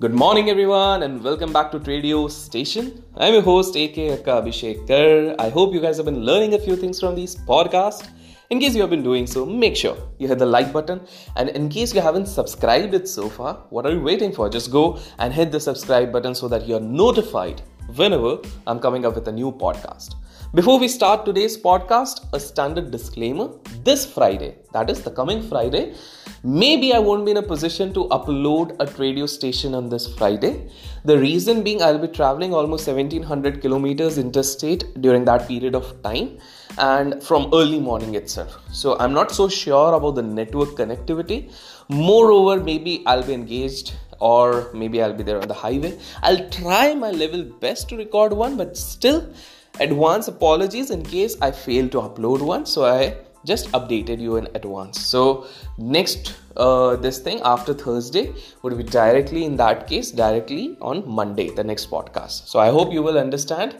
Good morning, everyone, and welcome back to Radio Station. I'm your host, AK Akka I hope you guys have been learning a few things from these podcasts. In case you have been doing so, make sure you hit the like button. And in case you haven't subscribed it so far, what are you waiting for? Just go and hit the subscribe button so that you're notified whenever I'm coming up with a new podcast. Before we start today's podcast, a standard disclaimer. This Friday, that is the coming Friday, maybe I won't be in a position to upload a radio station on this Friday. The reason being, I'll be traveling almost 1700 kilometers interstate during that period of time and from early morning itself. So I'm not so sure about the network connectivity. Moreover, maybe I'll be engaged or maybe I'll be there on the highway. I'll try my level best to record one, but still advance apologies in case I fail to upload one. So I just updated you in advance. So next uh, this thing after Thursday would be directly in that case directly on Monday the next podcast. So I hope you will understand.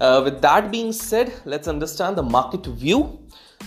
Uh, with that being said, let's understand the market view.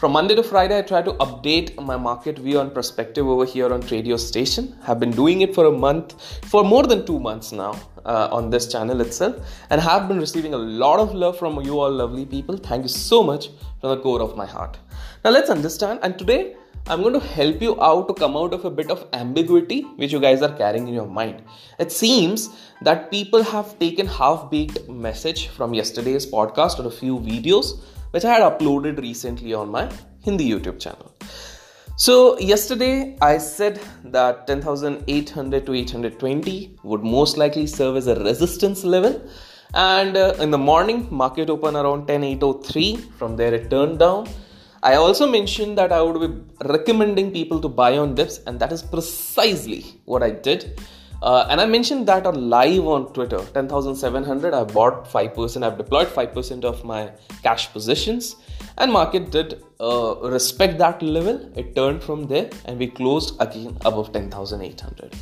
From Monday to Friday, I try to update my market view and perspective over here on Radio Station. Have been doing it for a month, for more than two months now uh, on this channel itself, and have been receiving a lot of love from you all lovely people. Thank you so much from the core of my heart. Now let's understand, and today I'm going to help you out to come out of a bit of ambiguity which you guys are carrying in your mind. It seems that people have taken half-baked message from yesterday's podcast or a few videos which I had uploaded recently on my Hindi YouTube channel. So yesterday I said that 10,800 to 820 would most likely serve as a resistance level and uh, in the morning market open around 10803 from there it turned down I also mentioned that I would be recommending people to buy on dips, and that is precisely what I did. Uh, and I mentioned that on live on Twitter 10,700. I bought 5%, I've deployed 5% of my cash positions, and market did uh, respect that level. It turned from there, and we closed again above 10,800.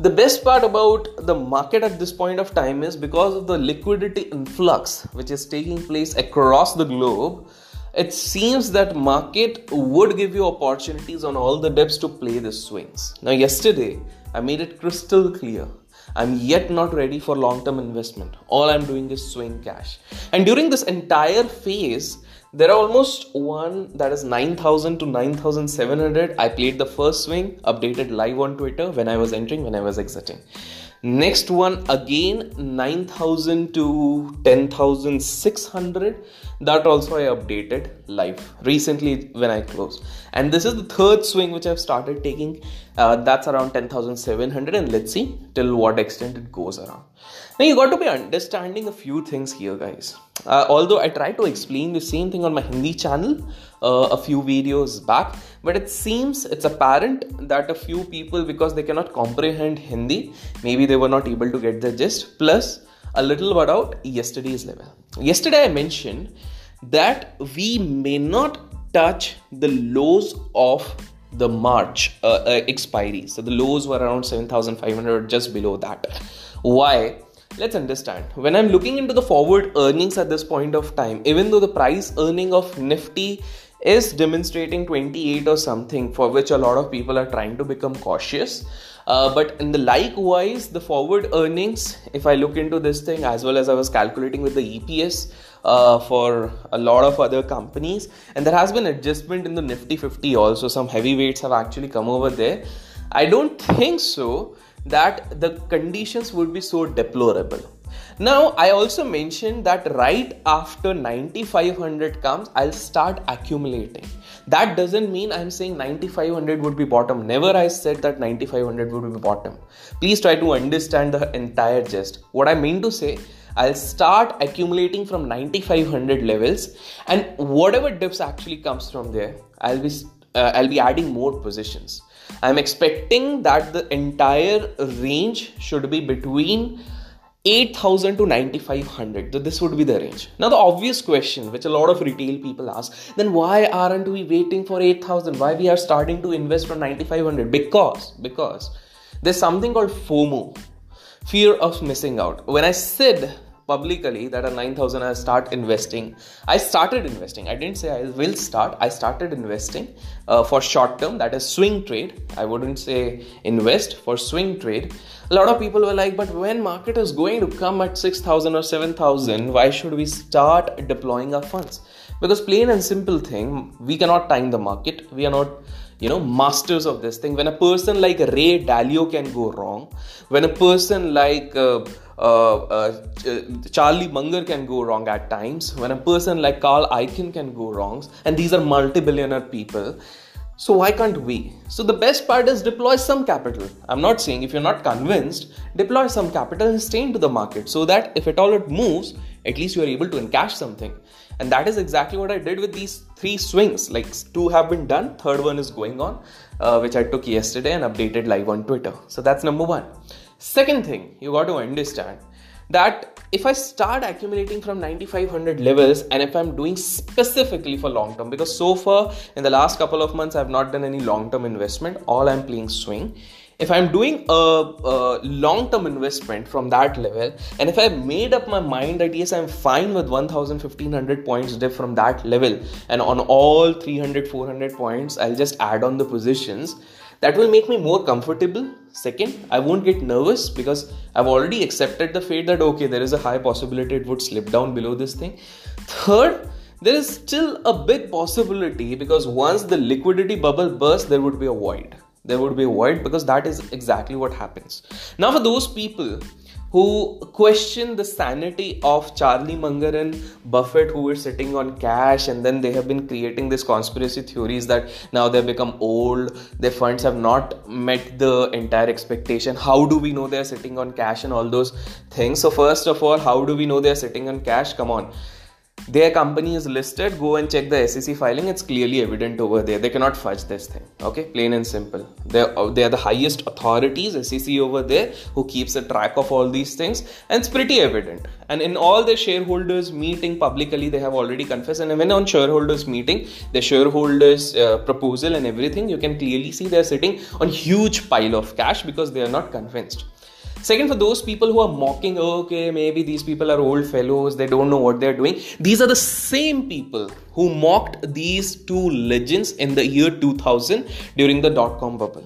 The best part about the market at this point of time is because of the liquidity influx which is taking place across the globe it seems that market would give you opportunities on all the dips to play the swings now yesterday i made it crystal clear. I'm yet not ready for long term investment. All i'm doing is swing cash. And during this entire phase there are almost one that is 9000 to 9700 i played the first swing updated live on twitter when i was entering when i was exiting next one again 9000 to 10600 that also i updated live recently when i closed. And this is the third swing which i've started taking. Uh, that's around 10700 and let's see till what extent it goes around. Now you got to be understanding a few things here guys. Uh, although i try to explain the same thing on my hindi channel uh, a few videos back but it seems it's apparent that a few people because they cannot comprehend hindi maybe they were not able to get the gist. Plus a little about yesterday's level. Yesterday i mentioned that we may not touch the lows of the march uh, uh, expiry. So the lows were around 7500 just below that. Why? Let's understand. When i'm looking into the forward earnings at this point of time even though the price earning of nifty is demonstrating 28 or something for which a lot of people are trying to become cautious. Uh, but in the likewise the forward earnings if i look into this thing as well as i was calculating with the eps uh, for a lot of other companies and there has been adjustment in the nifty 50 also. Some heavyweights have actually come over there. I don't think so that the conditions would be so deplorable now, I also mentioned that right after 9500 comes, I'll start accumulating. That doesn't mean I'm saying 9500 would be bottom. Never I said that 9500 would be bottom. Please try to understand the entire gist. What I mean to say, I'll start accumulating from 9500 levels, and whatever dips actually comes from there, I'll be uh, I'll be adding more positions. I'm expecting that the entire range should be between 8000 to 9500 so this would be the range. Now the obvious question which a lot of retail people ask then why aren't we waiting for 8000 why we are starting to invest from 9500 because because there's something called fomo fear of missing out. When i said publicly that at 9000 I start investing. I started investing. I didn't say I will start. I started investing uh, for short term, that is swing trade. I wouldn't say invest for swing trade. A lot of people were like, but when market is going to come at 6000 or 7000, why should we start deploying our funds? Because plain and simple thing, we cannot time the market. We are not you know masters of this thing when a person like ray dalio can go wrong when a person like uh, Uh, uh, uh, charlie munger can go wrong at times. When a person like carl icahn can go wrong and these are multi-billionaire people. So why can't we? So the best part is deploy some capital. I'm not saying if you're not convinced deploy some capital and stay into the market so that if at all it moves at least you are able to encash something. And that is exactly what i did with these three swings. Like two have been done third one is going on uh, which i took yesterday and updated live on twitter. So that's number one second thing you got to understand that if I start accumulating from 9500 levels and if I'm doing specifically for long term, because so far in the last couple of months I've not done any long term investment, all I'm playing swing if i'm doing a, a long term investment from that level and if i made up my mind that yes i'm fine with 1000 1500 points diff from that level and on all 300 400 points i'll just add on the positions that will make me more comfortable. Second i won't get nervous because i've already accepted the fate that okay there is a high possibility it would slip down below this thing. Third there is still a big possibility because once the liquidity bubble bursts there would be a void there would be a void because that is exactly what happens. Now, for those people who question the sanity of Charlie Munger and Buffett, who were sitting on cash, and then they have been creating these conspiracy theories that now they've become old, their funds have not met the entire expectation. How do we know they're sitting on cash and all those things? So, first of all, how do we know they're sitting on cash? Come on their company is listed. Go and check the sec filing. It's clearly evident over there. They cannot fudge this thing. Okay? Plain and simple. They're, uh, they're the highest authorities sec over there who keeps a track of all these things. And it's pretty evident. And in all their shareholders meeting publicly they have already confessed. And even on shareholders meeting the shareholders uh, proposal and everything you can clearly see they're sitting on huge pile of cash because they are not convinced Second, for those people who are mocking, okay, maybe these people are old fellows, they don't know what they're doing. These are the same people who mocked these two legends in the year 2000 during the dot com bubble.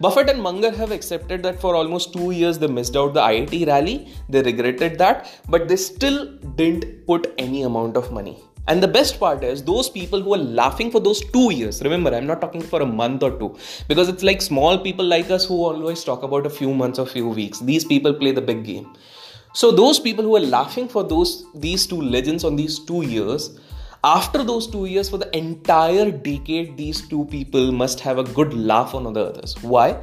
Buffett and Munger have accepted that for almost two years they missed out the IIT rally. They regretted that, but they still didn't put any amount of money. And the best part is those people who are laughing for those two years. Remember, I'm not talking for a month or two because it's like small people like us who always talk about a few months or few weeks. These people play the big game. So those people who are laughing for those these two legends on these two years, after those two years, for the entire decade, these two people must have a good laugh on the others. Why?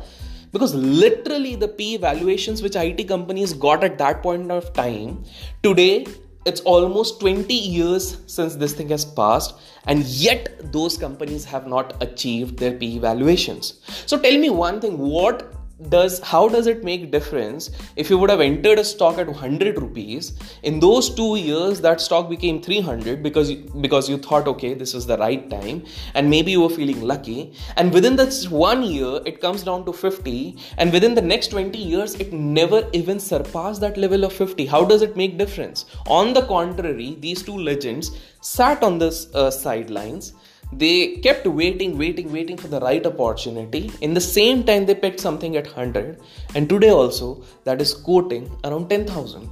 Because literally the P valuations which IT companies got at that point of time, today it's almost 20 years since this thing has passed and yet those companies have not achieved their PE valuations. So tell me one thing what does how does it make difference? If you would have entered a stock at 100 rupees in those 2 years that stock became 300 because because you thought okay this is the right time and maybe you were feeling lucky. And within this one year it comes down to 50 and within the next 20 years it never even surpassed that level of 50 how does it make difference? On the contrary these two legends sat on the uh, sidelines they kept waiting, waiting, waiting for the right opportunity. In the same time, they picked something at 100, and today also that is quoting around 10,000.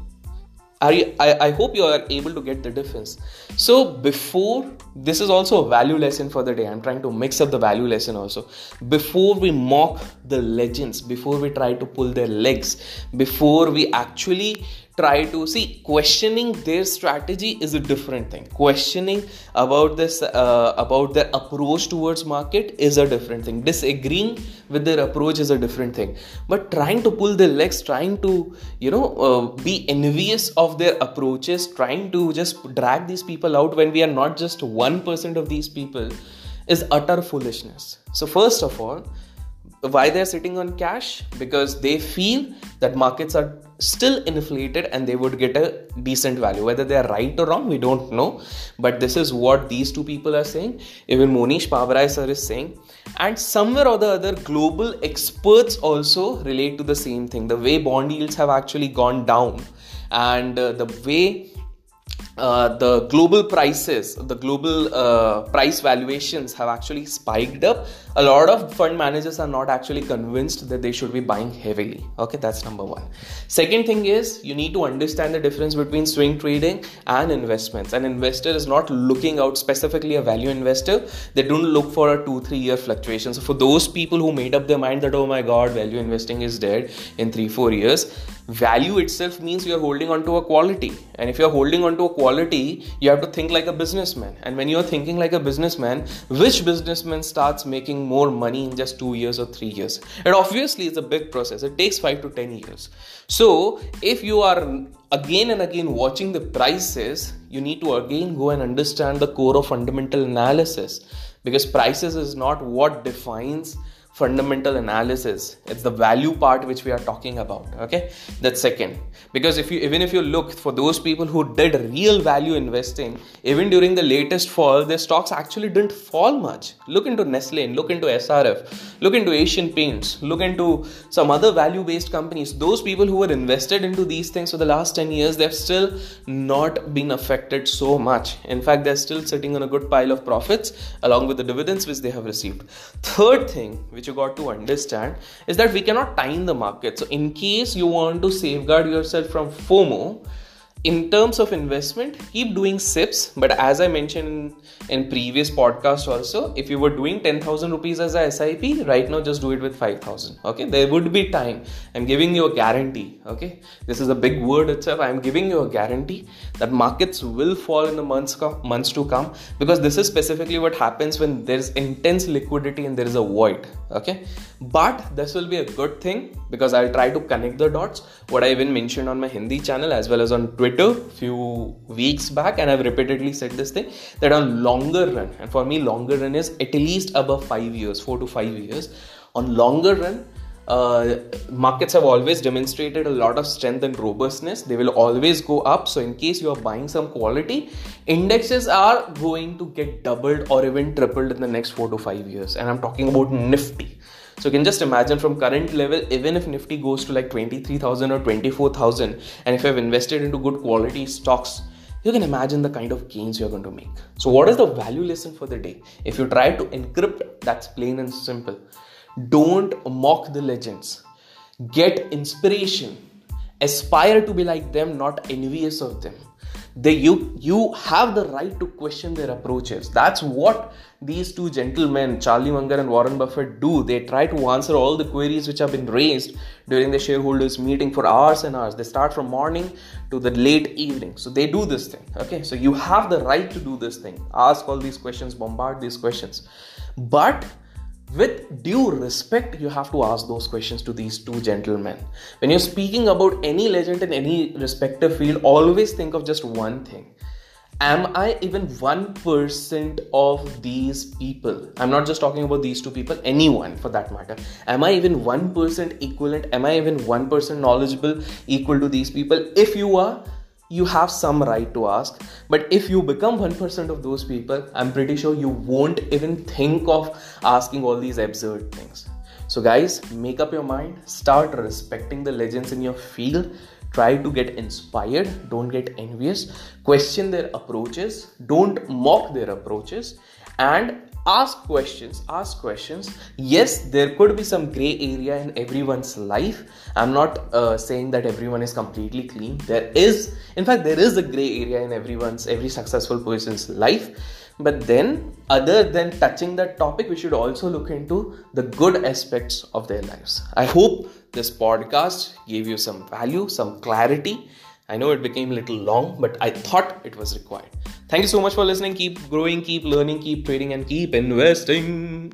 I, I hope you are able to get the difference. So, before this is also a value lesson for the day, I'm trying to mix up the value lesson also. Before we mock the legends, before we try to pull their legs, before we actually try to see questioning their strategy is a different thing. Questioning about this uh, about their approach towards market is a different thing. Disagreeing with their approach is a different thing. But trying to pull their legs trying to you know uh, be envious of their approaches trying to just drag these people out when we are not just 1% of these people is utter foolishness. So first of all why they're sitting on cash? Because they feel that markets are still inflated and they would get a decent value. Whether they're right or wrong we don't know. But this is what these two people are saying. Even mohnish pabrai sir is saying. And somewhere or the other global experts also relate to the same thing. The way bond yields have actually gone down. And uh, the way uh, the global prices, the global uh, price valuations have actually spiked up. A lot of fund managers are not actually convinced that they should be buying heavily. Okay, that's number one. Second thing is you need to understand the difference between swing trading and investments. An investor is not looking out specifically a value investor, they don't look for a two, three year fluctuation. So, for those people who made up their mind that, oh my god, value investing is dead in three, four years, value itself means you're holding on to a quality and if you're holding on to a quality you have to think like a businessman and when you're thinking like a businessman which businessman starts making more money in just 2 years or 3 years. It obviously is a big process. It takes 5 to 10 years. So if you are again and again watching the prices you need to again go and understand the core of fundamental analysis. Because prices is not what defines fundamental analysis. It's the value part which we are talking about okay? That's second. Because if you even if you look for those people who did real value investing even during the latest fall their stocks actually didn't fall much. Look into nestle look into srf look into asian paints look into some other value based companies. Those people who were invested into these things for the last 10 years they've still not been affected so much. In fact they're still sitting on a good pile of profits along with the dividends which they have received. Third thing which which you got to understand is that we cannot time the market. So, in case you want to safeguard yourself from FOMO, in terms of investment keep doing sips. But as i mentioned in previous podcast also if you were doing 10000 rupees as a sip right now just do it with 5000 okay? There would be time. I'm giving you a guarantee. Okay? This is a big word itself. I'm giving you a guarantee that markets will fall in the months months to come because this is specifically what happens when there's intense liquidity and there is a void okay? But this will be a good thing because i'll try to connect the dots. What i even mentioned on my hindi channel as well as on twitter few weeks back and i've repeatedly said this thing that on longer run and for me longer run is at least above 5 years 4 to 5 years. On longer run uh, markets have always demonstrated a lot of strength and robustness they will always go up so in case you are buying some quality indexes are going to get doubled or even tripled in the next 4 to 5 years and i'm talking about nifty so you can just imagine from current level, even if Nifty goes to like 23,000 or 24,000, and if you have invested into good quality stocks, you can imagine the kind of gains you're going to make. So, what is the value lesson for the day? If you try to encrypt, that's plain and simple. Don't mock the legends. Get inspiration. Aspire to be like them, not envious of them. They you you have the right to question their approaches. That's what these two gentlemen charlie munger and warren buffett do. They try to answer all the queries which have been raised during the shareholders meeting for hours and hours. They start from morning to the late evening. So they do this thing okay? So you have the right to do this thing. Ask all these questions bombard these questions. But with due respect, you have to ask those questions to these two gentlemen. When you're speaking about any legend in any respective field, always think of just one thing. Am I even 1% of these people? I'm not just talking about these two people, anyone for that matter. Am I even 1% equivalent? Am I even 1% knowledgeable equal to these people? If you are, you have some right to ask. But if you become 1% of those people, I'm pretty sure you won't even think of asking all these absurd things. So, guys, make up your mind, start respecting the legends in your field. Try to get inspired, don't get envious, question their approaches, don't mock their approaches, and ask questions ask questions. Yes there could be some gray area in everyone's life. I'm not uh, saying that everyone is completely clean. There is in fact there is a gray area in everyone's every successful person's life. But then other than touching that topic we should also look into the good aspects of their lives. I hope this podcast gave you some value some clarity. I know it became a little long, but I thought it was required. Thank you so much for listening. Keep growing, keep learning, keep trading, and keep investing.